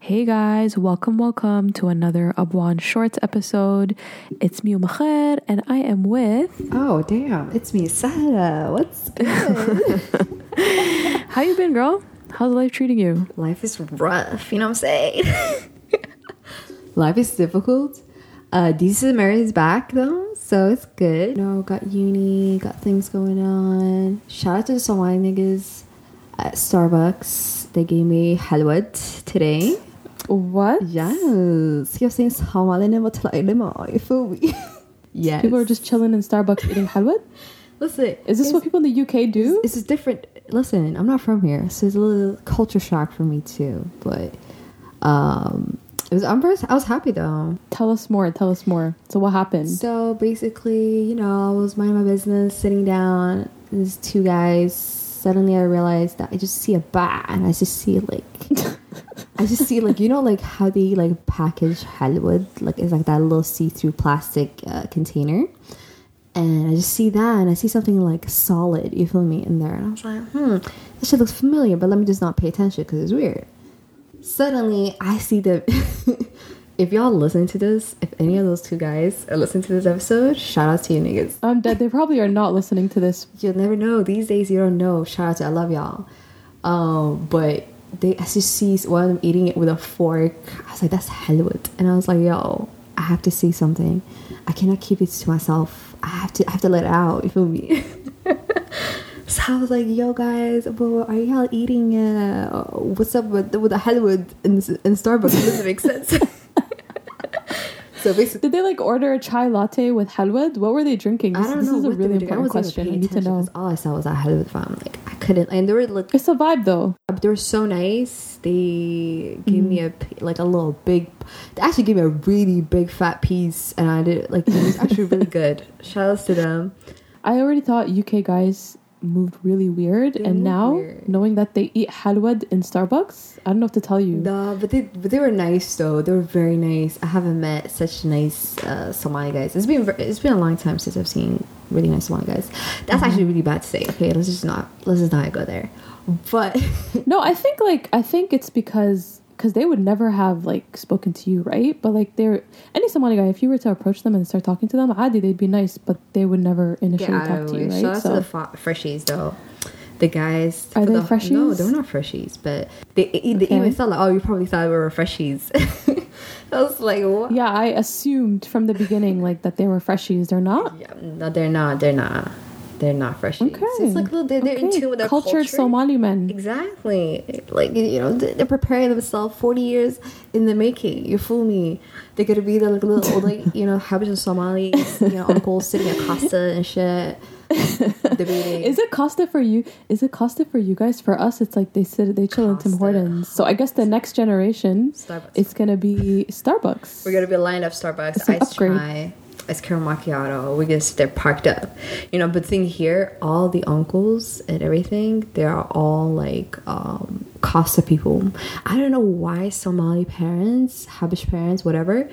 Hey guys, welcome, welcome to another Abwaan Shorts episode. It's me, Umakher, and I am with. Oh, damn. It's me, Sahra. What's good? How you been, girl? How's life treating you? Life is rough, you know what I'm saying? Life is difficult. Uh, DC Mary is back though, so it's good. You know, got uni, got things going on. Shout out to the Somali niggas at Starbucks. They gave me halwat today. What? Yes. You're saying Somali nema tla'i nema, you feel me? yes. People are just chilling in Starbucks eating halwa? Listen. Is this it's- what people in the UK do? This is different. Listen, I'm not from here, so it's a little culture shock for me too. But um, it was. I'm very, I was happy though. Tell us more. Tell us more. So what happened? So basically, you know, I was minding my business, sitting down. There's two guys. Suddenly, I realized that I just see a bat, and I just see like, I just see like you know like how they like package Hollywood, like it's like that little see-through plastic uh, container, and I just see that, and I see something like solid, you feel me, in there, and I was like, hmm, this shit looks familiar, but let me just not pay attention because it's weird. Suddenly, I see the. if y'all listen to this, if any of those two guys are listening to this episode, shout out to you niggas. I'm dead. They probably are not listening to this. You'll never know. These days, you don't know. Shout out to I love y'all. Um, but they, I just see one of them eating it with a fork. I was like, that's Hollywood, and I was like, yo, I have to see something. I cannot keep it to myself. I have to, I have to let it out. You feel me? so I was like, yo, guys, well, are y'all eating? Uh, what's up with with the Hollywood in, in Starbucks? It doesn't make sense. so basically. Did they like order a chai latte with halwa? What were they drinking? This, I don't this know. is a really important question. I need to know. All I saw was had it fam. Like I couldn't, and they were like, It's a vibe though. they were so nice. They gave me mm-hmm. a p- like a little big. They actually gave me a really big fat piece, and I did like it was actually really good. Shout outs to them. I already thought UK guys moved really weird, They and now weird. knowing that they eat halwa in Starbucks, I don't know what to tell you. No, but they but they were nice though. They were very nice. I haven't met such nice uh, Somali guys. It's been it's been a long time since I've seen really nice Somali guys. That's actually really bad to say. Okay, let's just not let's just not go there. But No, I think like I think it's because because they would never have like spoken to you, right? But like they're any Somali guy, if you were to approach them and start talking to them, adi they'd be nice, but they would never initially out talk to you, right? Shout out so to the fa- freshies though. The guys Are they the, No, freshies? they're not freshies, but they they Okay. even felt like, oh, you probably thought we were freshies. I was like, what? yeah, I assumed from the beginning like that they were freshies. They're not. Yeah, no, they're not. They're not. They're not freshies. Okay, It's like little, they're, they're in tune with their cultured culture. Somali men. Exactly. Like, you know, they- they're preparing themselves 40 years in the making. You fool me. They're to be the like, little old, like, you know, Habeshan Somalis, you know, uncles sitting at Costa and shit. Is it Costa for you? Is it Costa for you guys? For us, it's like they sit, they chill in Tim Hortons. So I guess the next generation, Starbucks. it's gonna be Starbucks. We're gonna be lined up Starbucks, It's ice upgrade. chai, ice cream macchiato. We just they're parked up, you know. But thing here, all the uncles and everything, they are all like um, Costa people. I don't know why Somali parents, Habish parents, whatever.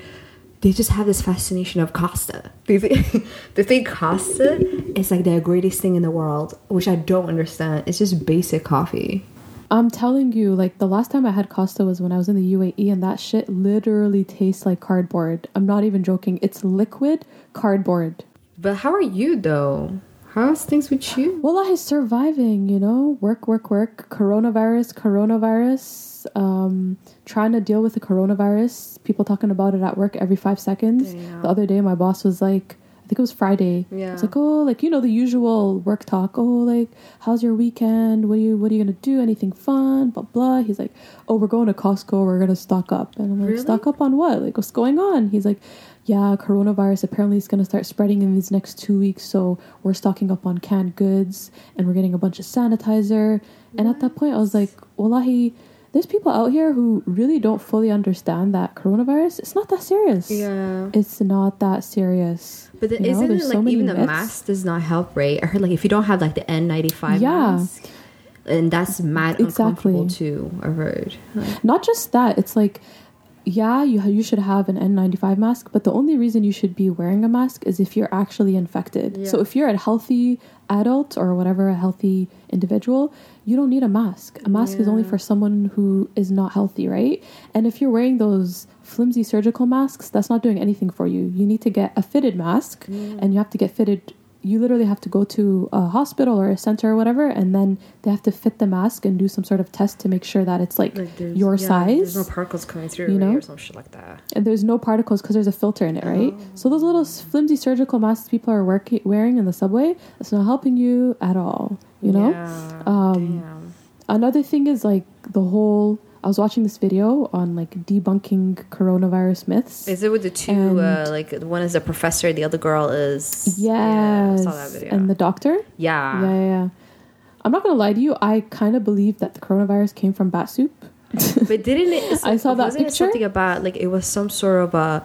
They just have this fascination of Costa. They think, they think Costa is like the greatest thing in the world, which I don't understand. It's just basic coffee. I'm telling you, like the last time I had Costa was when I was in the UAE, and that shit literally tastes like cardboard. I'm not even joking. It's liquid cardboard. But how are you though? How's things with you? Well, I am surviving, you know, work, work, work. Coronavirus, coronavirus. Um, trying to deal with the coronavirus. People talking about it at work every five seconds. Damn. The other day, my boss was like, think it was Friday. Yeah. It's like, oh, like you know the usual work talk. Oh, like how's your weekend? What are you What are you gonna do? Anything fun? Blah blah. He's like, oh, we're going to Costco. We're gonna stock up. And I'm like, Really? stock up on what? Like, what's going on? He's like, yeah, coronavirus apparently is gonna start spreading in these next two weeks. So we're stocking up on canned goods and we're getting a bunch of sanitizer. And at that point, I was like, wallahi. There's people out here who really don't fully understand that coronavirus. It's not that serious. Yeah. It's not that serious. But then You know, isn't it like even the myths. mask does not help, right? I heard like if you don't have like the N95 Yeah. mask, and that's mad Exactly. uncomfortable too. I heard. Not just that, it's like yeah, you you should have an N95 mask, but the only reason you should be wearing a mask is if you're actually infected. Yeah. So if you're a healthy adult or whatever, a healthy individual, you don't need a mask. A mask is only for someone who is not healthy, right? And if you're wearing those flimsy surgical masks, that's not doing anything for you. You need to get a fitted mask and you have to get fitted you literally have to go to a hospital or a center or whatever and then they have to fit the mask and do some sort of test to make sure that it's like, Like your yeah, size There's no particles coming through you know? or some shit like that. and there's no particles because there's a filter in it, right? So those little flimsy surgical masks people are work- wearing in the subway, it's not helping you at all. You know. Yeah. Um, Damn. Another thing is like the whole. I was watching this video on like debunking coronavirus myths. Is it with the two? Uh, like one is a professor, the other girl is. yes, Yeah, I saw that video. and the doctor. yeah. Yeah, yeah, yeah. I'm not gonna lie to you. I kind of believe that the coronavirus came from bat soup. But didn't it? I saw that picture. something about like it was some sort of a.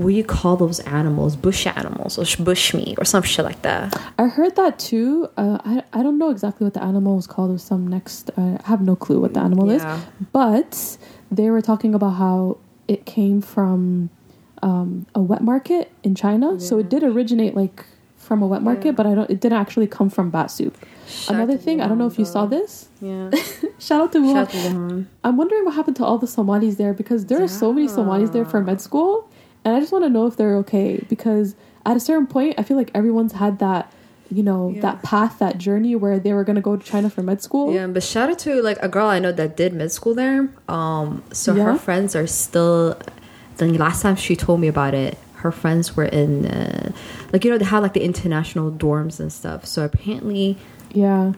What do you call those animals? Bush animals or bush meat or some shit like that. I heard that too. Uh, I I don't know exactly what the animal was called. Was some next. Uh, I have no clue what the animal is. But they were talking about how it came from um, a wet market in China. So it did originate like from a wet market, Yeah. but I don't. It didn't actually come from bat soup. Another thing, I don't know if you saw this. Yeah. Shout out to Wuhan. Shout. I'm wondering what happened to all the Somalis there because there are so many Somalis there for med school, and I just want to know if they're okay because at a certain point, I feel like everyone's had that, you know, Yeah. that path, that journey where they were gonna go to China for med school. Yeah, but shout out to like a girl I know that did med school there. Um, so Yeah? her friends are still. The last time she told me about it, her friends were in, uh, like you know they had like the international dorms and stuff. So apparently, Yeah.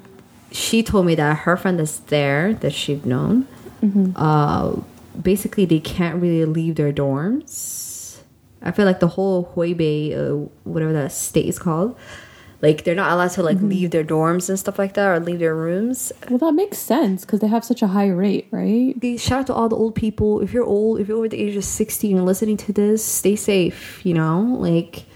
she told me that her friend that's there that she've known, Mm-hmm. uh, basically they can't really leave their dorms. I feel like the whole Hubei, uh, whatever that state is called, like they're not allowed to like leave their dorms and stuff like that or leave their rooms. Well, that makes sense because they have such a high rate, right? Okay, shout out to all the old people. If you're old, if you're over the age of 60 and listening to this, stay safe, you know? Like,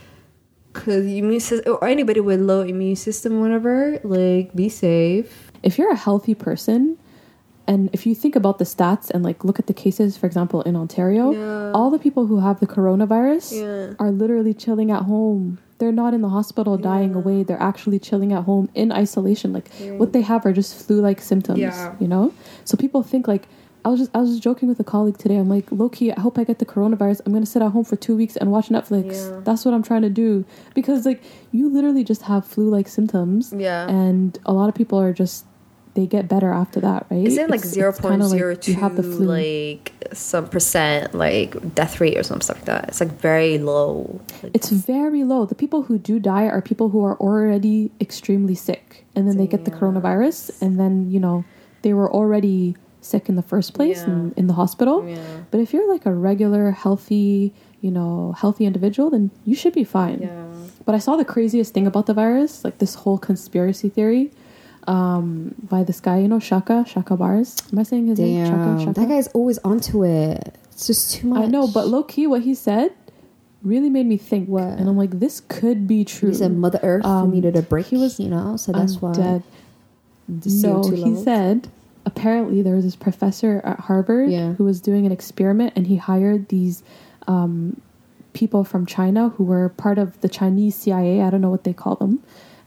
because immune system, or anybody with low immune system, whatever, like, be safe. If you're a healthy person, and if you think about the stats and like look at the cases, for example, in Ontario, Yeah. all the people who have the coronavirus Yeah. are literally chilling at home. They're not in the hospital dying away. They're actually chilling at home in isolation. Like what they have are just flu-like symptoms. Yeah. You know. So people think like I was just I was just joking with a colleague today. I'm like, low key, I hope I get the coronavirus. I'm gonna sit at home for two weeks and watch Netflix. Yeah. That's what I'm trying to do because like you literally just have flu-like symptoms. Yeah. And a lot of people are just they get better after that, right? Is it like zero point like you have the flu. like some percent, like death rate or some stuff like that? It's like very low. It's very low. The people who do die are people who are already extremely sick, and then they get the coronavirus, and then you know they were already sick in the first place Yeah. in, in the hospital. yeah. But if you're like a regular, healthy, you know, healthy individual, then you should be fine. Yeah. But I saw the craziest thing about the virus, like this whole conspiracy theory, um, by this guy, you know, Shaka Shaka Bars. Am I saying his name? Shaka Shaka. that guy's always onto it. It's just too much. I know, but low key, what he said really made me think, What? and I'm like, this could be true. he said Mother Earth Um, needed a break. he was- you know, so that's I'm why. dead. No, he levels. said apparently there was this professor at Harvard Yeah. who was doing an experiment, and he hired these um, people from China who were part of the Chinese CIA. I don't know what they call them,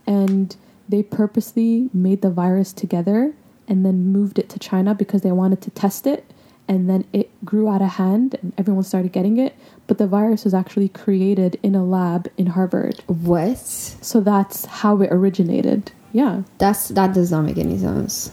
and they purposely made the virus together and then moved it to China because they wanted to test it. And then it grew out of hand, and everyone started getting it. But the virus was actually created in a lab in Harvard. What? So that's how it originated. Yeah. That's that does not make any sense.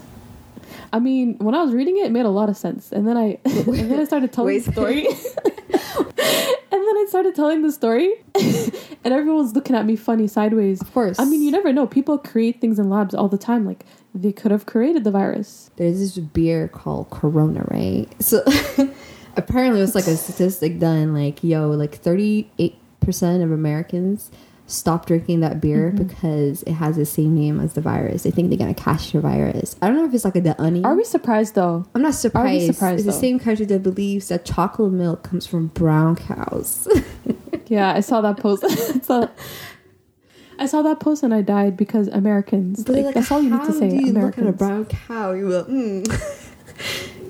I mean, when I was reading it, it made a lot of sense. And then I and then I started telling the story. and then I started telling the story and everyone was looking at me funny sideways. Of course. I mean, you never know. People create things in labs all the time. Like they could have created the virus. There's this beer called Corona, right? So apparently, it's like a statistic done. Like, yo, like 38 percent of Americans stop drinking that beer Mm-hmm. because it has the same name as the virus. They think they're gonna catch the virus. I don't know if it's like a the onion. Are we surprised though? I'm not surprised. Are we surprised, it's the same country that believes that chocolate milk comes from brown cows. Yeah, I saw that post. I saw I saw that post and I died because Americans. But, Like, that's all you need to say. Do you Americans. look at a brown cow? You will. mm.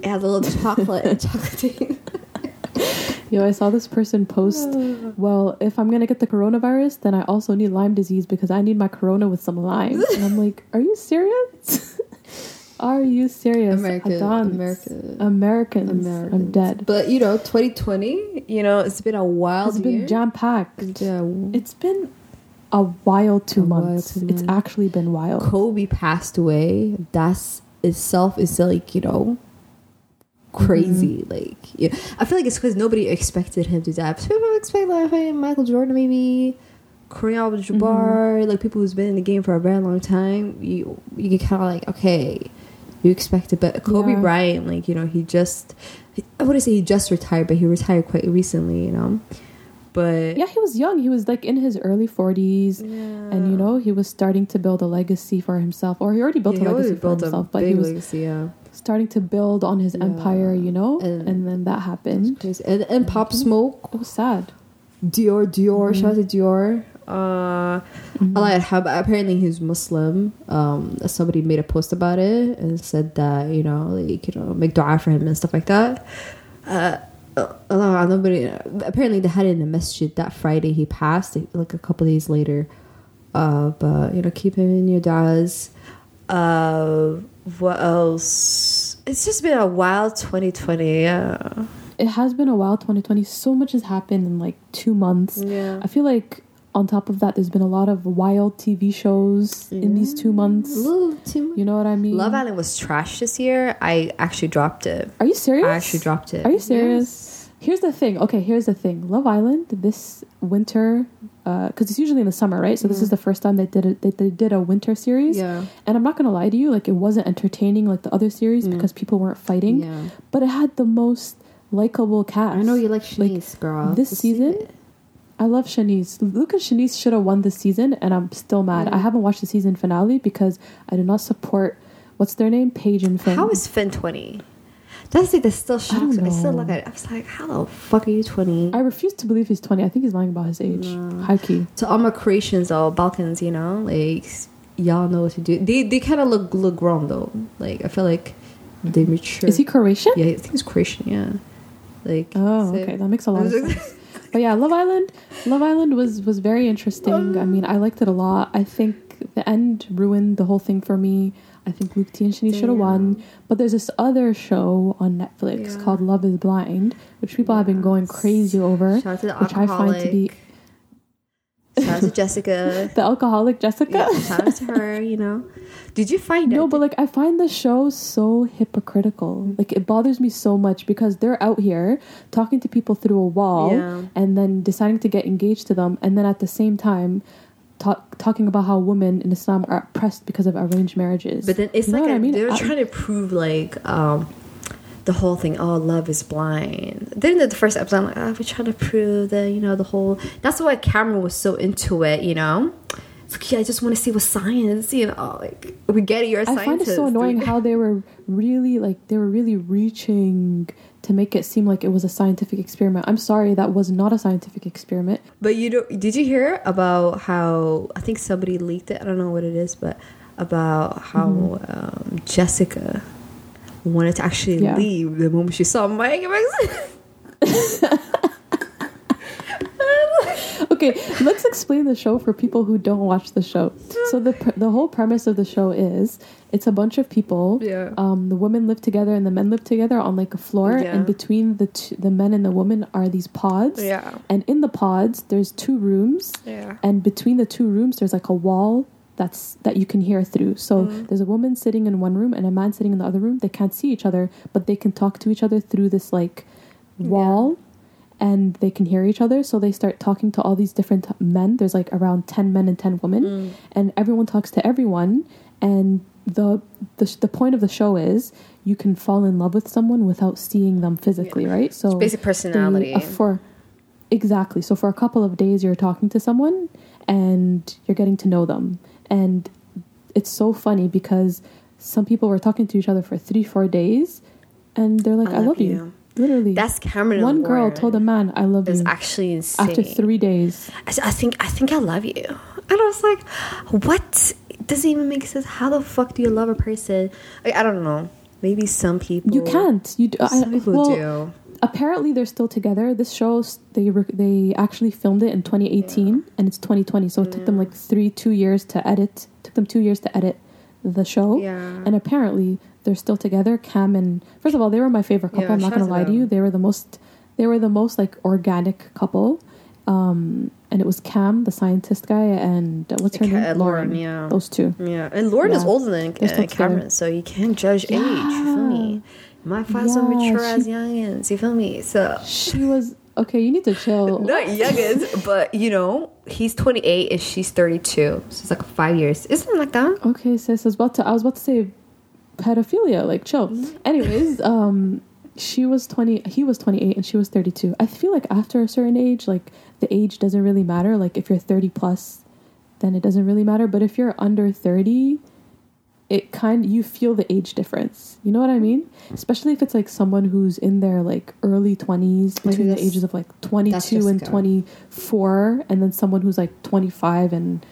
it has a little chocolate, chocolate. Yo, I saw this person post, well, if I'm gonna get the coronavirus, then I also need Lyme disease because I need my corona with some Lyme. And I'm like, are you serious? are you serious? America, Adans. America. Americans. I'm dead. But you know, 2020. You know, it's been a wild It's been jam packed. yeah. It's been a wild two A months. two It's months. actually been wild. Kobe passed away. That's itself is like you know crazy. Mm-hmm. Like yeah. I feel like it's because nobody expected him to die. People expect like hey, Michael Jordan maybe. Kareem Abdul-Jabbar, mm-hmm. like people who's been in the game for a very long time, you you get kind of like okay, you expect it, but Kobe Yeah. Bryant, like you know, he just I wouldn't say he just retired, but he retired quite recently, you know. But Yeah, he was young. He was like in his early 40s. And you know, he was starting to build a legacy for himself, or he already built Yeah, a legacy for built himself, but big he was legacy, yeah. Starting to build on his Yeah. empire, you know? And- And, then that happened. And, and Pop Smoke, Oh, sad. Dior, Dior, Mhm. shout out to Dior. Uh, I like how apparently he's Muslim. Um, somebody made a post about it and said that you know, like you know, make du'a for him and stuff like that. Uh, uh, nobody. Apparently, they had it in the masjid that Friday he passed, like a couple days later. Uh, but you know, keep him in your du'as. Uh, what else? It's just been a wild 2020. Yeah. It has been a wild 2020. So much has happened in like two months. Yeah. I feel like on top of that, there's been a lot of wild TV shows in these two mm, months. Little too much. You know what I mean? Love Island was trash this year. I actually dropped it. Are you serious? I actually dropped it. Are you serious? Here's the thing. Okay, here's the thing. Love Island this winter, uh, because it's usually in the summer, right? So this is mm. the first time they did it. They, they did a winter series, Yeah. and I'm not gonna lie to you, like it wasn't entertaining like the other series mm. because people weren't fighting, Yeah. but it had the most likable cast. I know you like Like, Siannise, girl. this Let's season. I love Siannise. Lucas Siannise should have won this season, and I'm still mad. Mm. I haven't watched the season finale because I do not support. What's their name? Paige and Finn. How is Finn 20? That's like that still shocks me. I still look at it. I was like, how the fuck are you 20? I refuse to believe he's 20. I think he's lying about his age. High key. to all my Croatians though, Balkans, you know, like y'all know what to do. They they kind of look look grown though. Like I feel like they mature. Is he Croatian? Yeah, I think he's Croatian. Yeah. Like. Oh, so- okay, that makes a lot of sense. But yeah, Love Island, Love Island was was very interesting. I mean, I liked it a lot. I think the end ruined the whole thing for me. I think Luke T and Shani should have won. But there's this other show on Netflix Yeah. called Love Is Blind, which people have been going crazy over, Shout out to the which I find to be Shout out to Jessica. the alcoholic Jessica. yeah, shout out to her. You know. Did you find No, it? but like I find the show so hypocritical. Like it bothers me so much because they're out here talking to people through a wall Yeah. and then deciding to get engaged to them, and then at the same time. Talk, talking about how women in Islam are oppressed because of arranged marriages. But then it's You know like a, I mean? they're I- trying to prove like um, the whole thing. Oh, love is blind. Then the first episode, I'm like, oh, we're trying to prove that you know the whole. That's why Cameron was so into it. You know, it's like yeah, I just want to see what science. You know, like we get it. You're a scientist. I find it so annoying how they were really like they were really reaching to make it seem like it was a scientific experiment. I'm sorry, that was not a scientific experiment. But you know, did you hear about how I think somebody leaked it? I don't know what it is, but about how Mm-hmm. um, Jessica wanted to actually Yeah. leave the moment she saw Mike. okay, let's explain the show for people who don't watch the show. So the pr- the whole premise of the show is it's a bunch of people. Yeah. Um, the women live together and the men live together on like a floor, Yeah. and between the two, the men and the women are these pods. Yeah. And in the pods, there's two rooms. Yeah. And between the two rooms, there's like a wall that's that you can hear through. So Mm. there's a woman sitting in one room and a man sitting in the other room. They can't see each other, but they can talk to each other through this like wall and they can hear each other. So they start talking to all these different men. There's like around 10 men and 10 women, Mm. and everyone talks to everyone. And the, the the point of the show is you can fall in love with someone without seeing them physically, right? So basic personality. they- uh, for exactly. So for a couple of days, you're talking to someone and you're getting to know them, and it's so funny because some people were talking to each other for three, four days, and they're like, "I, love, you. Literally, That's Cameron. one girl Warren. told a man, "I love It's you." actually insane. After three days, I think I think I love you, and I was like, what? It doesn't even make sense. How the fuck do you love a person? Like, I don't know. Maybe some people. you can't. You do, I, Some people well, do. apparently they're still together. This show s- they rec- they actually filmed it in 2018 and it's 2020, so it took them like three two years to edit. Took them two years to edit the show. Yeah. And apparently they're still together. Cam and first of all, they were my favorite couple. Yeah, I'm not gonna to lie to you. They were the most they were the most like organic couple. Um, and it was Cam, the scientist guy, and uh, what's her Ca- name? Lauren, yeah. Those two. Yeah, and Lauren is older than uh, Cameron, so you can't judge age. You feel me? Might find some Yeah, mature ass she- youngins. You feel me? So She was okay. You need to chill. not youngins, but you know, he's 28 and she's 32, so it's like five years. Isn't it like that? Okay, sis. I was about to. I was about to say pedophilia. Like, chill. Mm-hmm. Anyways, um, she was twenty. He was twenty eight, and she was thirty two. I feel like after a certain age, like the age doesn't really matter. Like if you're thirty plus, then it doesn't really matter. But if you're under thirty, it kind you feel the age difference. You know what I mean? Especially if it's like someone who's in their like early twenties, between the ages of like twenty two and twenty four, and then someone who's like twenty five and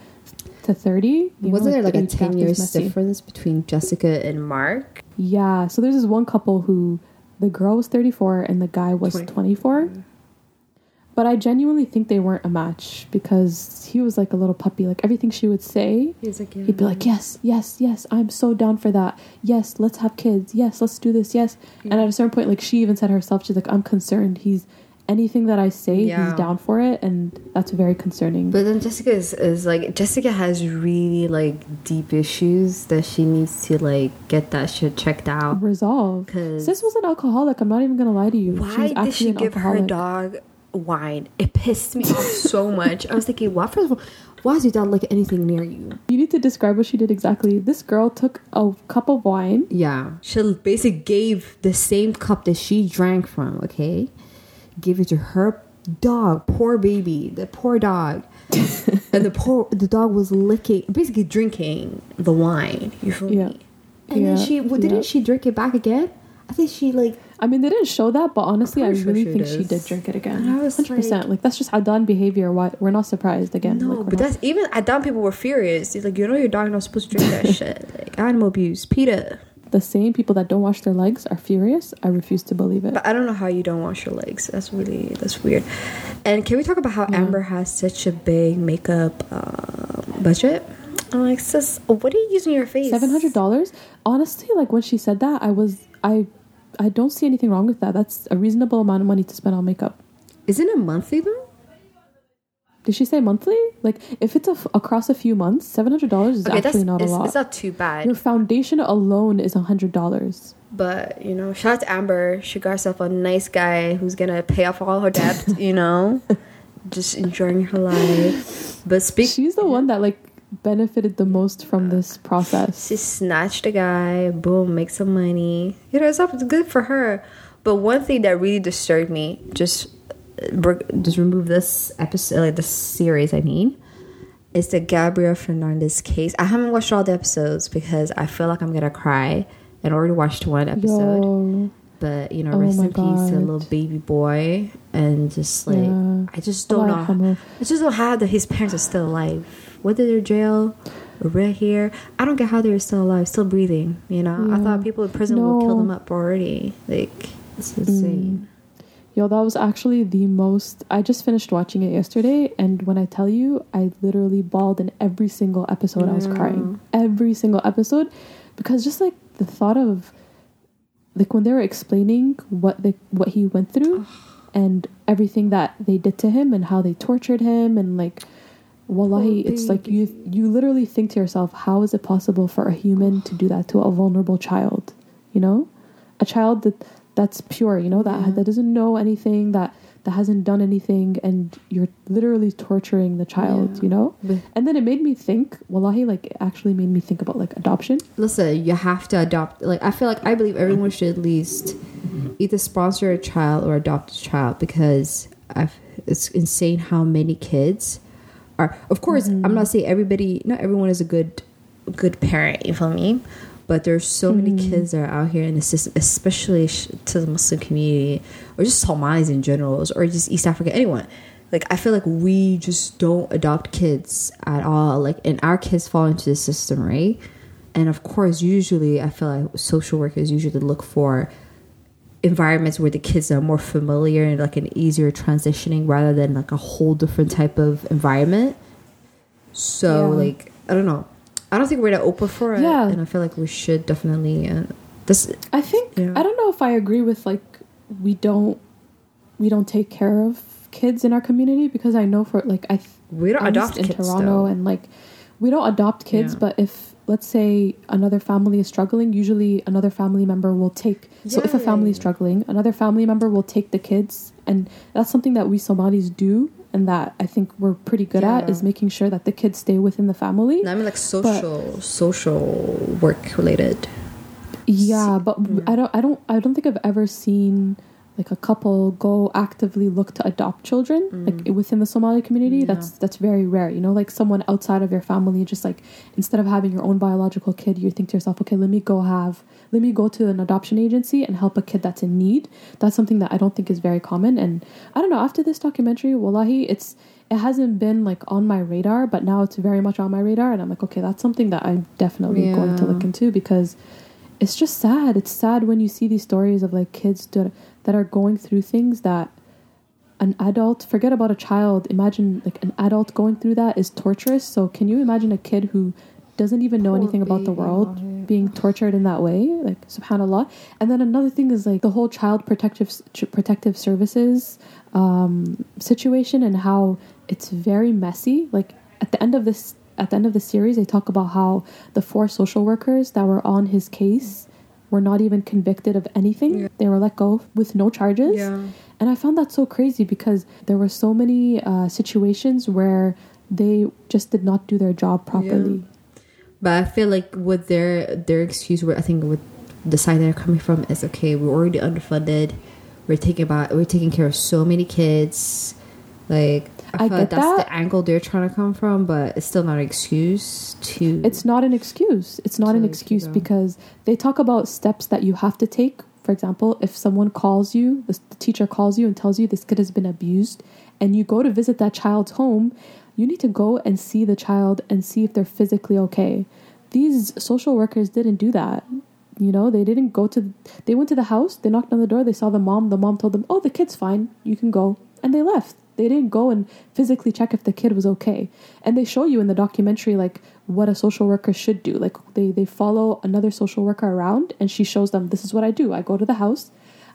to thirty. you Wasn't there like a 10 years difference between Jessica and Mark. Yeah, so there's this one couple who the girl was 34 and the guy was 20. 24. But I genuinely think they weren't a match because he was like a little puppy. Like everything she would say, He's like, he'd be like, "Yes, yes, yes, I'm so down for that. Yes, let's have kids. Yes, let's do this. Yes." And at a certain point, like she even said herself, she's like, "I'm concerned. He's anything that I say, Yeah. he's down for it," and that's very concerning. But then Jessica is, is like Jessica has really like deep issues that she needs to like get that shit checked out. resolved. Because Sis was an alcoholic. I'm not even gonna lie to you. she Why did actually she give her dog wine? It pissed me off so much. I was thinking, why first of all, why is your dog like anything near you? You need to describe what she did exactly. This girl took a cup of wine. Yeah. She basically gave the same cup that she drank from, okay? Give it to her dog, poor baby, the poor dog. and the poor the dog was licking basically drinking The wine, you feel Yeah. me? and then she well, didn't yeah. she drink it back again? I think she like I mean, they didn't show that, but honestly, I pretty sure really she think she did drink it again. Hundred percent. Like that's just Adan behavior. Why we're not surprised again. No, like, but that's even at down people were furious. He's like, you know, your dog not supposed to drink that shit. Like animal abuse, Peter. The same people that don't wash their legs are furious. I refuse to believe it. But I don't know how you don't wash your legs. That's really that's weird. And can we talk about how Yeah. Amber has such a big makeup um, budget? I'm like, sis, what are you using your face? Seven hundred dollars. Honestly, like when she said that, I was I, I don't see anything wrong with that. That's a reasonable amount of money to spend on makeup. isn't it monthly though? Did she say monthly? Like if it's a f- across a few months, seven hundred dollars is Okay, actually not a lot. it's not too bad. Your foundation alone is a hundred dollars. But you know, shout out to Amber. She got herself a nice guy who's gonna pay off all her debt. You know, just enjoying her life. But speak, She's the one that like benefited the most from this process. she snatched a guy. Boom, make some money. You know, it's up. It's good for her. But one thing that really disturbed me, just just remove this episode, like this series. I mean, is the Gabriel Fernandez case. I haven't watched all the episodes because I feel like I'm gonna cry. And already watched one episode. Yo, but you know, Oh rest in peace to little baby boy, and just like Yeah. I just don't Allah know. I just don't have that his parents are still alive, whether they're jail or we're here. I don't get how they're still alive, still breathing. You know, I thought people in prison would kill them up already. Like it's insane. Yo, that was actually the most. I just finished watching it yesterday, and when I tell you, I literally bawled in every single episode. I was crying every single episode because just like the thought of like when they were explaining what they what he went through and everything that they did to him and how they tortured him and like wallahi Poor it's like you you literally think to yourself how is it possible for a human to do that to a vulnerable child you know a child that that's pure you know that Yeah. that doesn't know anything that that hasn't done anything and you're literally torturing the child Yeah. you know and then it made me think wallahi like it actually made me think about like adoption Listen, you have to adopt. Like I feel like I believe everyone should at least either sponsor a child or adopt a child because I've, it's insane how many kids are. Of course, I'm mm-hmm. not saying everybody. Not everyone is a good good parent. You feel me? But there's so many mm. kids that are out here in the system, especially sh- to the Muslim community or just Somalis in general, or just East Africa, anyone. Like I feel like we just don't adopt kids at all. Like, and our kids fall into the system, right? And of course, usually I feel like social workers usually look for environments where the kids are more familiar and like an easier transitioning rather than like a whole different type of environment. So Yeah. like I don't know. I don't think we're that open for it, Yeah. and I feel like we should definitely. Uh, this I think Yeah. I don't know if I agree with like we don't we don't take care of kids in our community because I know for like I we don't adopt in kids Toronto though. and like we don't adopt kids Yeah. but if let's say another family is struggling usually another family member will take so if a Yeah. family is struggling another family member will take the kids and that's something that we Somalis do and that I think we're pretty good at is making sure that the kids stay within the family. No, I mean like social, social work related. Yeah, but I don't I don't I don't think I've ever seen like a couple go actively look to adopt children mm. like within the Somali community. Yeah. That's that's very rare. You know, like someone outside of your family just like instead of having your own biological kid, you think to yourself, okay, let me go have let me go to an adoption agency and help a kid that's in need. That's something that I don't think is very common. And I don't know, after this documentary, wallahi, it's it hasn't been like on my radar, but now it's very much on my radar and I'm like, okay, that's something that I'm definitely going to look into because it's just sad. It's sad when you see these stories of like kids that are going through things that an adult forget about a child. Imagine like an adult going through that is torturous. So can you imagine a kid who doesn't even know Poor anything about the world being tortured in that way? Like subhanallah. And then another thing is like the whole child protective protective services um, situation and how it's very messy. Like at the end of this at the end of the series, they talk about how the four social workers that were on his case were not even convicted of anything. Yeah. They were let go with no charges. Yeah. And I found that so crazy because there were so many uh, situations where they just did not do their job properly. But I feel like with their their excuse, where I think with the side they're coming from is okay. We're already underfunded. We're taking about we're taking care of so many kids. Like I, I feel like get that's that. the angle they're trying to come from, but it's still not an excuse to. It's not an excuse. It's not an excuse because they talk about steps that you have to take. For example, if someone calls you, the the teacher calls you and tells you this kid has been abused, and you go to visit that child's home, you need to go and see the child and see if they're physically okay. These social workers didn't do that. You know, they didn't go to, they went to the house, they knocked on the door, they saw the mom, the mom told them, oh, the kid's fine, you can go. And they left. They didn't go and physically check if the kid was okay. And they show you in the documentary, like, what a social worker should do. Like, they, they follow another social worker around and she shows them, this is what I do. I go to the house,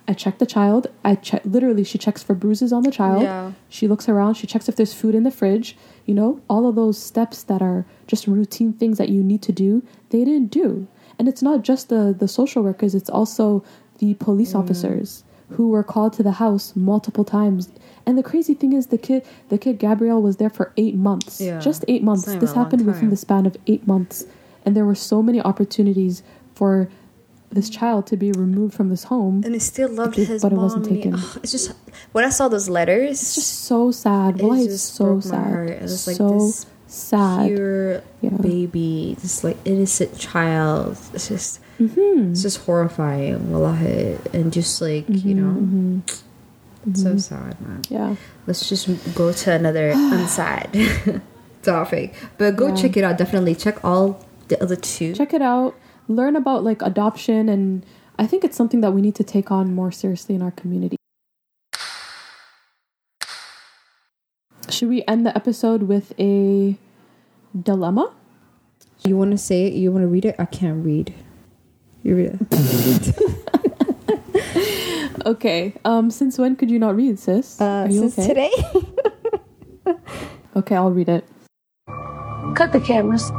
I check the child, I check, literally, she checks for bruises on the child. Yeah. She looks around, she checks if there's food in the fridge, you know, all of those steps that are just routine things that you need to do, they didn't do. And it's not just the, the social workers, it's also the police Mm. officers who were called to the house multiple times. And the crazy thing is the kid the kid Gabriel was there for eight months. Yeah. Just eight months. It's This even a long happened within the span of eight months. And there were so many opportunities for this child to be removed from this home. and he still loved But it- his but it wasn't mommy. taken. Ugh, it's just when I saw those letters, It's just so sad. It Wallahi, it's so broke my sad. heart. It was like so this sad. pure Yeah. baby, this like innocent child. It's just hmm it's just horrifying, wallahi. and just like you know, hmm it's so mm-hmm. sad, man. Yeah. Let's just go to another unsad topic, but go Yeah. check it out. Definitely check all the other two. Check it out. Learn about like adoption and I think it's something that we need to take on more seriously in our community. Should we end the episode with a dilemma? You want to say it? You want to read it? I can't read. You read it. Okay. Um since when could you not read, sis? Are you okay? Uh, today. Okay, I'll read it. Cut the cameras.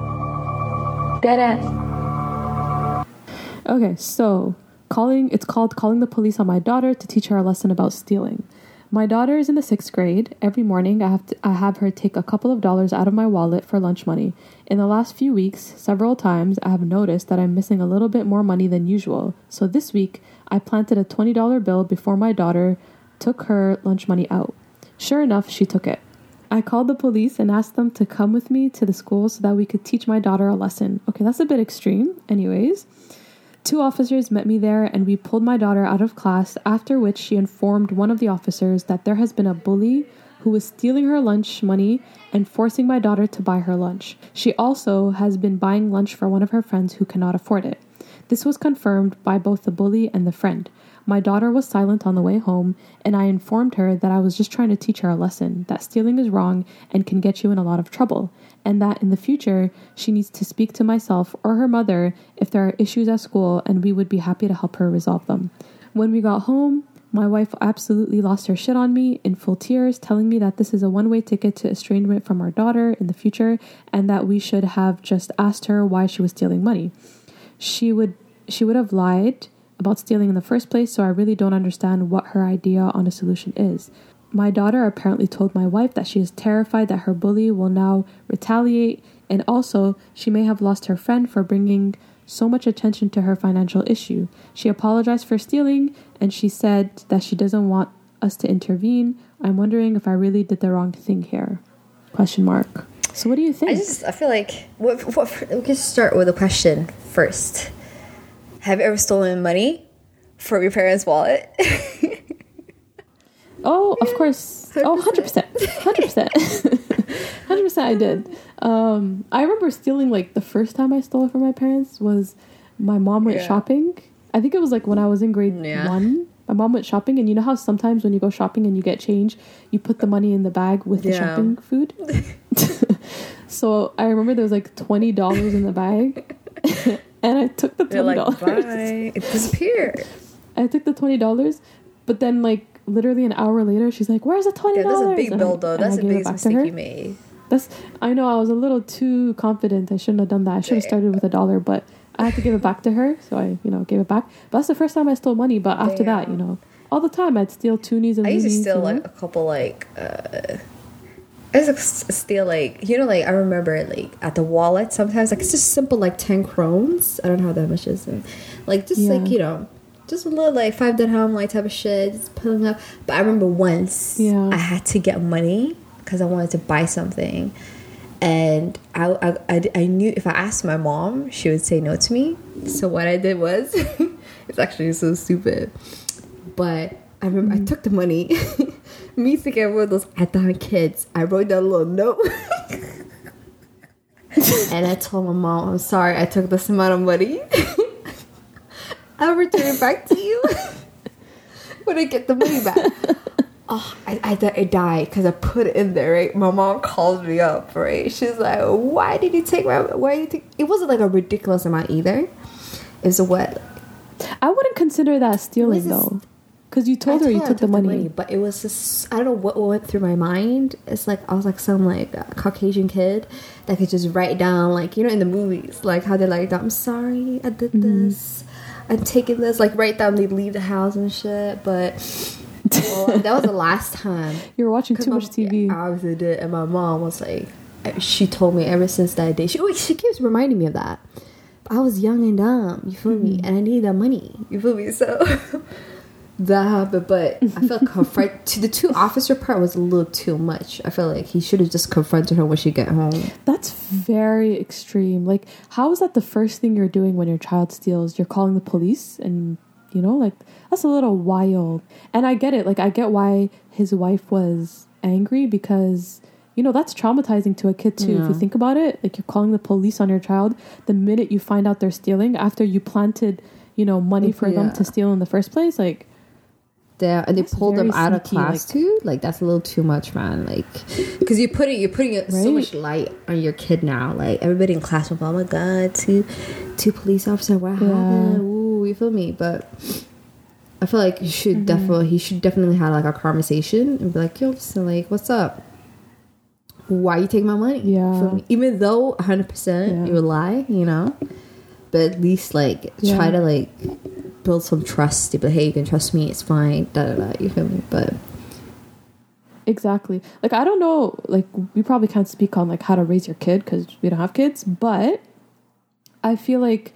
Dead ass. Okay, so calling it's called calling the police on my daughter to teach her a lesson about stealing. My daughter is in the sixth grade. Every morning, I have to, I have her take a couple of dollars out of my wallet for lunch money. In the last few weeks, several times I have noticed that I'm missing a little bit more money than usual. So this week, I planted a twenty dollar bill before my daughter took her lunch money out. Sure enough, she took it. I called the police and asked them to come with me to the school so that we could teach my daughter a lesson. Okay, that's a bit extreme. Anyways, two officers met me there and we pulled my daughter out of class, after which she informed one of the officers that there has been a bully who was stealing her lunch money and forcing my daughter to buy her lunch. She also has been buying lunch for one of her friends who cannot afford it. This was confirmed by both the bully and the friend. My daughter was silent on the way home, and I informed her that I was just trying to teach her a lesson that stealing is wrong and can get you in a lot of trouble, and that in the future she needs to speak to myself or her mother if there are issues at school, and we would be happy to help her resolve them. When we got home, my wife absolutely lost her shit on me in full tears, telling me that this is a one way ticket to estrangement from our daughter in the future and that we should have just asked her why she was stealing money. She would she would have lied about stealing in the first place, so I really don't understand what her idea on a solution is. My daughter apparently told my wife that she is terrified that her bully will now retaliate, and also she may have lost her friend for bringing so much attention to her financial issue. She apologized for stealing and she said that she doesn't want us to intervene. I'm wondering if I really did the wrong thing here. Question mark. So what do you think? I just I feel like what, what, we can start with a question first. Have you ever stolen money from your parents' wallet? oh, of course. Oh, 100%. 100%. 100% I did. Um, I remember stealing like the first time I stole from my parents was my mom went Yeah. shopping. I think it was like when I was in grade Yeah. 1. My mom went shopping and you know how sometimes when you go shopping and you get change, you put the money in the bag with the Yeah. shopping food? so I remember there was like $20 in the bag. and I took the You're like, $20. bye. It disappeared. I took the twenty dollars, but then like literally an hour later, she's like, "Where's the twenty dollars?" that's a big bill though. That's the biggest mistake you made. That's I know I was a little too confident. I shouldn't have done that. I should have started with a dollar, but I had to give it back to her, so I you know gave it back. But that's the first time I stole money. But after that, you know, all the time I'd steal toonies and I used to steal like a couple like uh I used to like you know like I remember like at the wallet sometimes like it's just simple like ten crowns. I don't know how that much is. and, Like just Yeah. like you know just a little like five dirham like type of shit just pulling up. But I remember once Yeah. I had to get money because I wanted to buy something. And I, I, I, I knew if I asked my mom, she would say no to me. So what I did was, it's actually so stupid. But I remember I mm-hmm. took the money. Me thinking one of those Adhan kids. I wrote that little note. and I told my mom, I'm sorry I took this amount of money. I'll return it back to you when I get the money back. Oh, I, I, I died because I put it in there, right? My mom called me up, right? She's like, why did you take my, why did you take, it wasn't like a ridiculous amount either. It was a what? I wouldn't consider that stealing though, because you told I her you I took the money. but it was just I don't know what went through my mind. It's like I was like some like uh, Caucasian kid that could just write down like you know in the movies like how they're like I'm sorry I did Mm-hmm. this I'm taking this like write down they leave the house and shit. But well, that was the last time. You were watching too my- much TV. Yeah, I obviously did, and my mom was like, she told me ever since that day. She oh, she keeps reminding me of that. I was young and dumb, you feel me, and I needed that money, you feel me. So that happened, but I felt confront to the two officer part was a little too much. I felt like he should have just confronted her when she get home. That's very extreme. Like, how is that the first thing you're doing when your child steals? You're calling the police, and you know, like that's a little wild. And I get it. Like, I get why his wife was angry because you know that's traumatizing to a kid too. If you think about it, like you're calling the police on your child the minute you find out they're stealing after you planted, you know, money for them to steal in the first place. Like, Yeah, and they That's pulled them out of sneaky, class like- too. Like that's a little too much, man. Like, because you're putting you're putting so much light on your kid now. Like everybody in class will, oh my god, two two police officers, what happened? Ooh, you feel me? But I feel like you should Mm-hmm. definitely he should definitely have like a conversation and be like, yo, listen, like, what's up? Why you take my money? Yeah. feel me? Even though 100 percent Yeah. you would lie, you know, but at least like try to like build some trust. But hey, you can trust me. It's fine. Da da da. You feel me? But Exactly. Like I don't know. Like we probably can't speak on like how to raise your kid because we don't have kids. But I feel like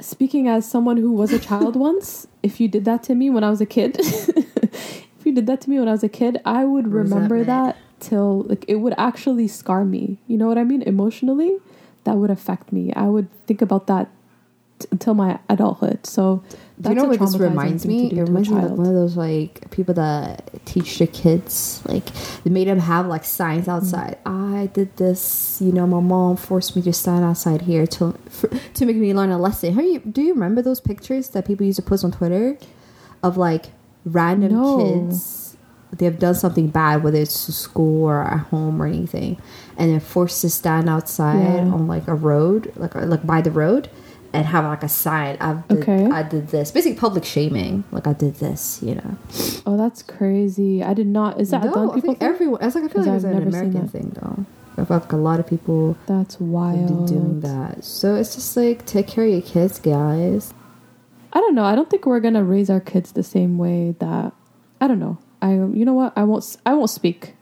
speaking as someone who was a child once, if you did that to me when I was a kid, if you did that to me when I was a kid, I would remember Resentment. that till like it would actually scar me. You know what I mean? Emotionally, that would affect me. I would think about that t- until my adulthood. So do you know a what this reminds me? It reminds me of like one of those like people that teach the kids like they made them have like signs mm. outside. I I did this. You know, my mom forced me to stand outside here to for, to make me learn a lesson. Have you, do you remember those pictures that people used to post on Twitter of like random No. kids? They've done something bad, whether it's to school or at home or anything, and they're forced to stand outside Yeah. on like a road, like like by the road, and have like a sign. I did, Okay. I did this. Basically, public shaming. Like I did this. You know. Oh, that's crazy. I did not. Is that a no, I people? think thing? everyone. It's like I feel like it's an American thing though. I feel like a lot of people That's wild. doing that. So it's just like take care of your kids, guys. I don't know. I don't think we're gonna raise our kids the same way that. I don't know. I. You know what? I won't. I won't speak.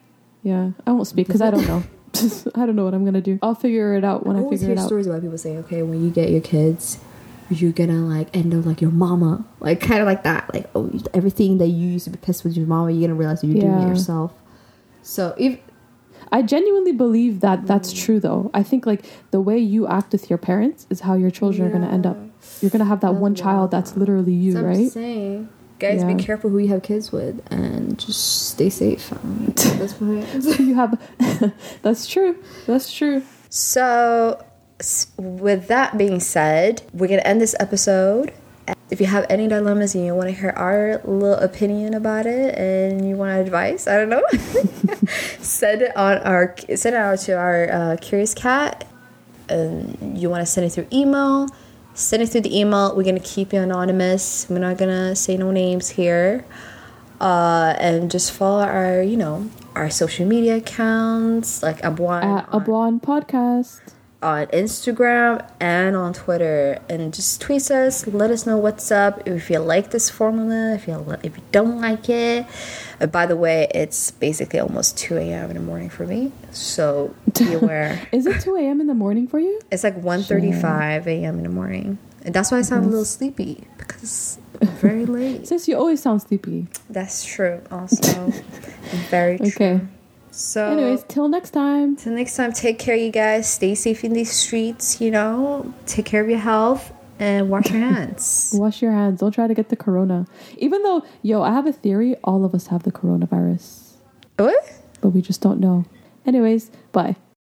Yeah, I won't speak because I don't know. I don't know what I'm gonna do. I'll figure it out when I, always figure it out. stories about people saying, okay, when you get your kids, you're gonna like end up like your mama, like kind of like that. Like oh, everything that you used to be pissed with your mama, you're gonna realize you're doing it yourself. So if I genuinely believe that that's true, though. I think like the way you act with your parents is how your children are gonna end up. You're gonna have that one child that's literally you, I'm right? Guys, Yeah. be careful who you have kids with, and just stay safe. Um, that's what you have. that's true. That's true. So, s- with that being said, we're gonna end this episode. If you have any dilemmas and you want to hear our little opinion about it, and you want advice, I don't know, send it on our send it out to our uh, Curious Cat. And you want to send it through email, send it through the email. We're gonna keep you anonymous. We're not gonna say no names here. Uh, and just follow our, you know, our social media accounts like Abwaan At Abwaan Podcast. On Instagram and on Twitter, and just tweet us. Let us know what's up. If you like this formula, if you if you don't like it. Uh, by the way, it's basically almost two a.m. in the morning for me, so be aware. Is it 2 a.m. in the morning for you? it's like 1.35 a.m. in the morning, and that's why I sound a little sleepy because I'm very late. Since you always sound sleepy. That's true. Also, very true. Okay. So, Anyways, till next time. Till next time, take care, you guys. Stay safe in these streets, you know. Take care of your health and wash your hands. Wash your hands. Don't try to get the corona. Even though, yo, I have a theory. All of us have the coronavirus, what? but we just don't know. Anyways, bye.